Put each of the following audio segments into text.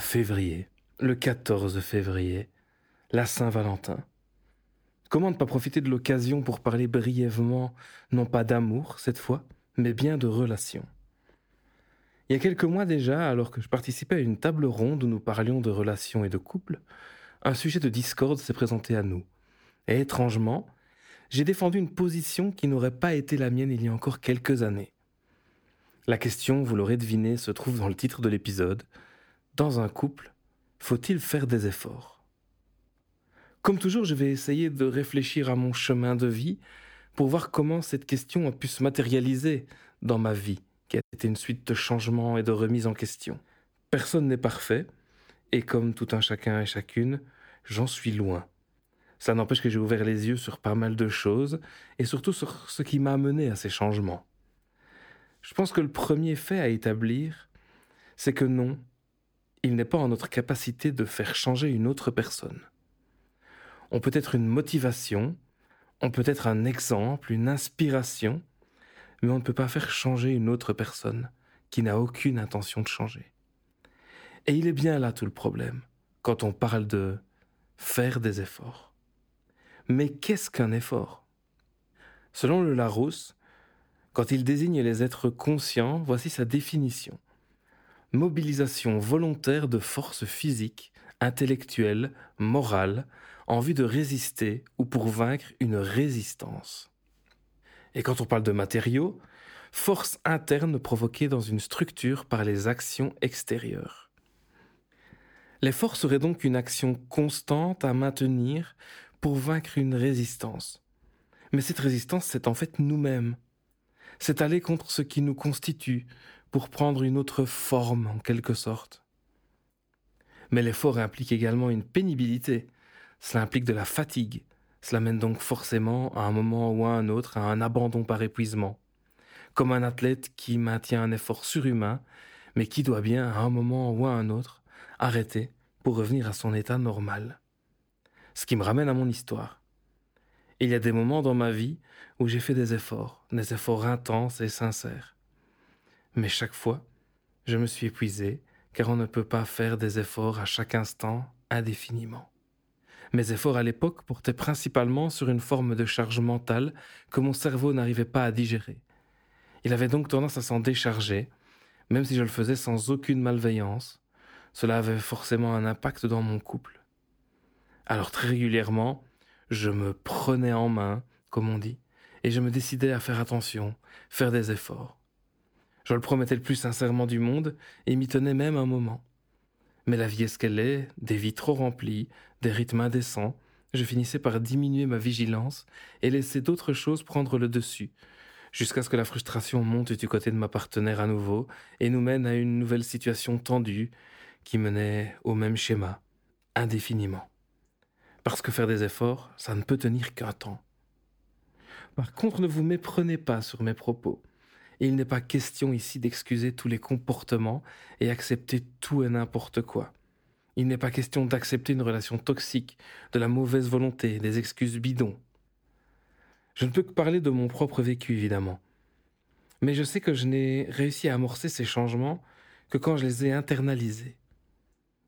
février, le 14 février, la Saint-Valentin. Comment ne pas profiter de l'occasion pour parler brièvement, non pas d'amour cette fois, mais bien de relations? Il y a quelques mois déjà, alors que je participais à une table ronde où nous parlions de relations et de couple, un sujet de discorde s'est présenté à nous. Et étrangement, j'ai défendu une position qui n'aurait pas été la mienne il y a encore quelques années. La question, vous l'aurez deviné, se trouve dans le titre de l'épisode. Dans un couple, faut-il faire des efforts? Comme toujours, je vais essayer de réfléchir à mon chemin de vie pour voir comment cette question a pu se matérialiser dans ma vie, qui a été une suite de changements et de remises en question. Personne n'est parfait, et comme tout un chacun et chacune, j'en suis loin. Ça n'empêche que j'ai ouvert les yeux sur pas mal de choses, et surtout sur ce qui m'a amené à ces changements. Je pense que le premier fait à établir, c'est que non, il n'est pas en notre capacité de faire changer une autre personne. On peut être une motivation, on peut être un exemple, une inspiration, mais on ne peut pas faire changer une autre personne qui n'a aucune intention de changer. Et il est bien là tout le problème, quand on parle de faire des efforts. Mais qu'est-ce qu'un effort? Selon le Larousse, quand il désigne les êtres conscients, voici sa définition. Mobilisation volontaire de forces physiques, intellectuelles, morales, en vue de résister ou pour vaincre une résistance. Et quand on parle de matériaux, force interne provoquée dans une structure par les actions extérieures. L'effort serait donc une action constante à maintenir pour vaincre une résistance. Mais cette résistance, c'est en fait nous-mêmes. C'est aller contre ce qui nous constitue pour prendre une autre forme en quelque sorte. Mais l'effort implique également une pénibilité, cela implique de la fatigue. Cela mène donc forcément à un moment ou à un autre à un abandon par épuisement. Comme un athlète qui maintient un effort surhumain, mais qui doit bien à un moment ou à un autre arrêter pour revenir à son état normal. Ce qui me ramène à mon histoire. Il y a des moments dans ma vie où j'ai fait des efforts, des efforts intenses et sincères. Mais chaque fois, je me suis épuisé, car on ne peut pas faire des efforts à chaque instant indéfiniment. Mes efforts à l'époque portaient principalement sur une forme de charge mentale que mon cerveau n'arrivait pas à digérer. Il avait donc tendance à s'en décharger, même si je le faisais sans aucune malveillance. Cela avait forcément un impact dans mon couple. Alors très régulièrement, je me prenais en main, comme on dit, et je me décidais à faire attention, faire des efforts. Je le promettais le plus sincèrement du monde, et m'y tenais même un moment. Mais la vie est ce qu'elle est, des vies trop remplies, des rythmes indécents, je finissais par diminuer ma vigilance et laisser d'autres choses prendre le dessus, jusqu'à ce que la frustration monte du côté de ma partenaire à nouveau et nous mène à une nouvelle situation tendue qui menait au même schéma, indéfiniment. Parce que faire des efforts, ça ne peut tenir qu'un temps. Par contre, ne vous méprenez pas sur mes propos il n'est pas question ici d'excuser tous les comportements et accepter tout et n'importe quoi. Il n'est pas question d'accepter une relation toxique, de la mauvaise volonté, des excuses bidons. Je ne peux que parler de mon propre vécu, évidemment. Mais je sais que je n'ai réussi à amorcer ces changements que quand je les ai internalisés.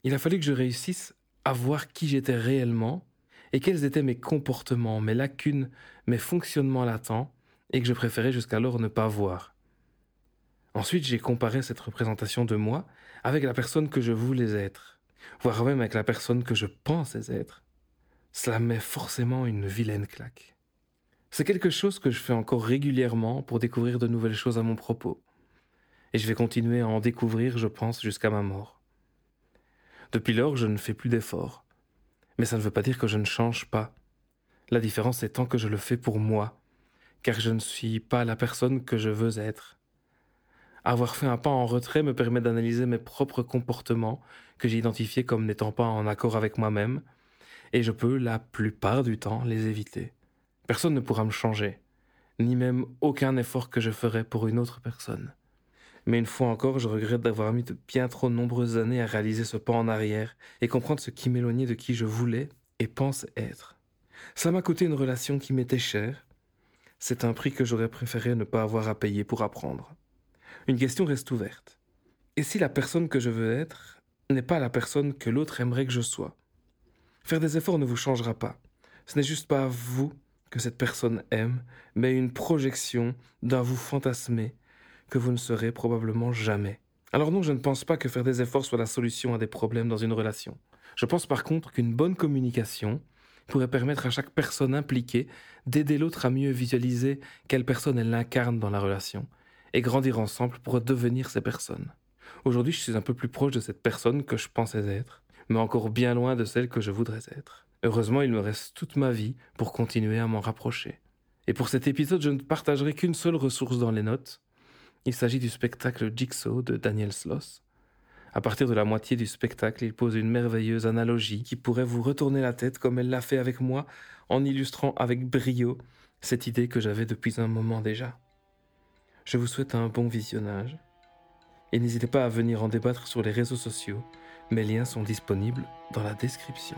Il a fallu que je réussisse à voir qui j'étais réellement et quels étaient mes comportements, mes lacunes, mes fonctionnements latents, et que je préférais jusqu'alors ne pas voir. Ensuite, j'ai comparé cette représentation de moi avec la personne que je voulais être, voire même avec la personne que je pensais être. Cela met forcément une vilaine claque. C'est quelque chose que je fais encore régulièrement pour découvrir de nouvelles choses à mon propos. Et je vais continuer à en découvrir, je pense, jusqu'à ma mort. Depuis lors, je ne fais plus d'efforts. Mais ça ne veut pas dire que je ne change pas. La différence est tant que je le fais pour moi, car je ne suis pas la personne que je veux être. Avoir fait un pas en retrait me permet d'analyser mes propres comportements que j'ai identifiés comme n'étant pas en accord avec moi-même, et je peux, la plupart du temps, les éviter. Personne ne pourra me changer, ni même aucun effort que je ferai pour une autre personne. Mais une fois encore, je regrette d'avoir mis de bien trop nombreuses années à réaliser ce pas en arrière et comprendre ce qui m'éloignait de qui je voulais et pense être. Ça m'a coûté une relation qui m'était chère. C'est un prix que j'aurais préféré ne pas avoir à payer pour apprendre une question reste ouverte. Et si la personne que je veux être n'est pas la personne que l'autre aimerait que je sois? Faire des efforts ne vous changera pas. Ce n'est juste pas vous que cette personne aime, mais une projection d'un vous fantasmé que vous ne serez probablement jamais. Alors non, je ne pense pas que faire des efforts soit la solution à des problèmes dans une relation. Je pense par contre qu'une bonne communication pourrait permettre à chaque personne impliquée d'aider l'autre à mieux visualiser quelle personne elle incarne dans la relation, et grandir ensemble pour devenir ces personnes. Aujourd'hui, je suis un peu plus proche de cette personne que je pensais être, mais encore bien loin de celle que je voudrais être. Heureusement, il me reste toute ma vie pour continuer à m'en rapprocher. Et pour cet épisode, je ne partagerai qu'une seule ressource dans les notes, il s'agit du spectacle Jigsaw de Daniel Sloss. À partir de la moitié du spectacle, il pose une merveilleuse analogie qui pourrait vous retourner la tête comme elle l'a fait avec moi en illustrant avec brio cette idée que j'avais depuis un moment déjà. Je vous souhaite un bon visionnage et n'hésitez pas à venir en débattre sur les réseaux sociaux. Mes liens sont disponibles dans la description.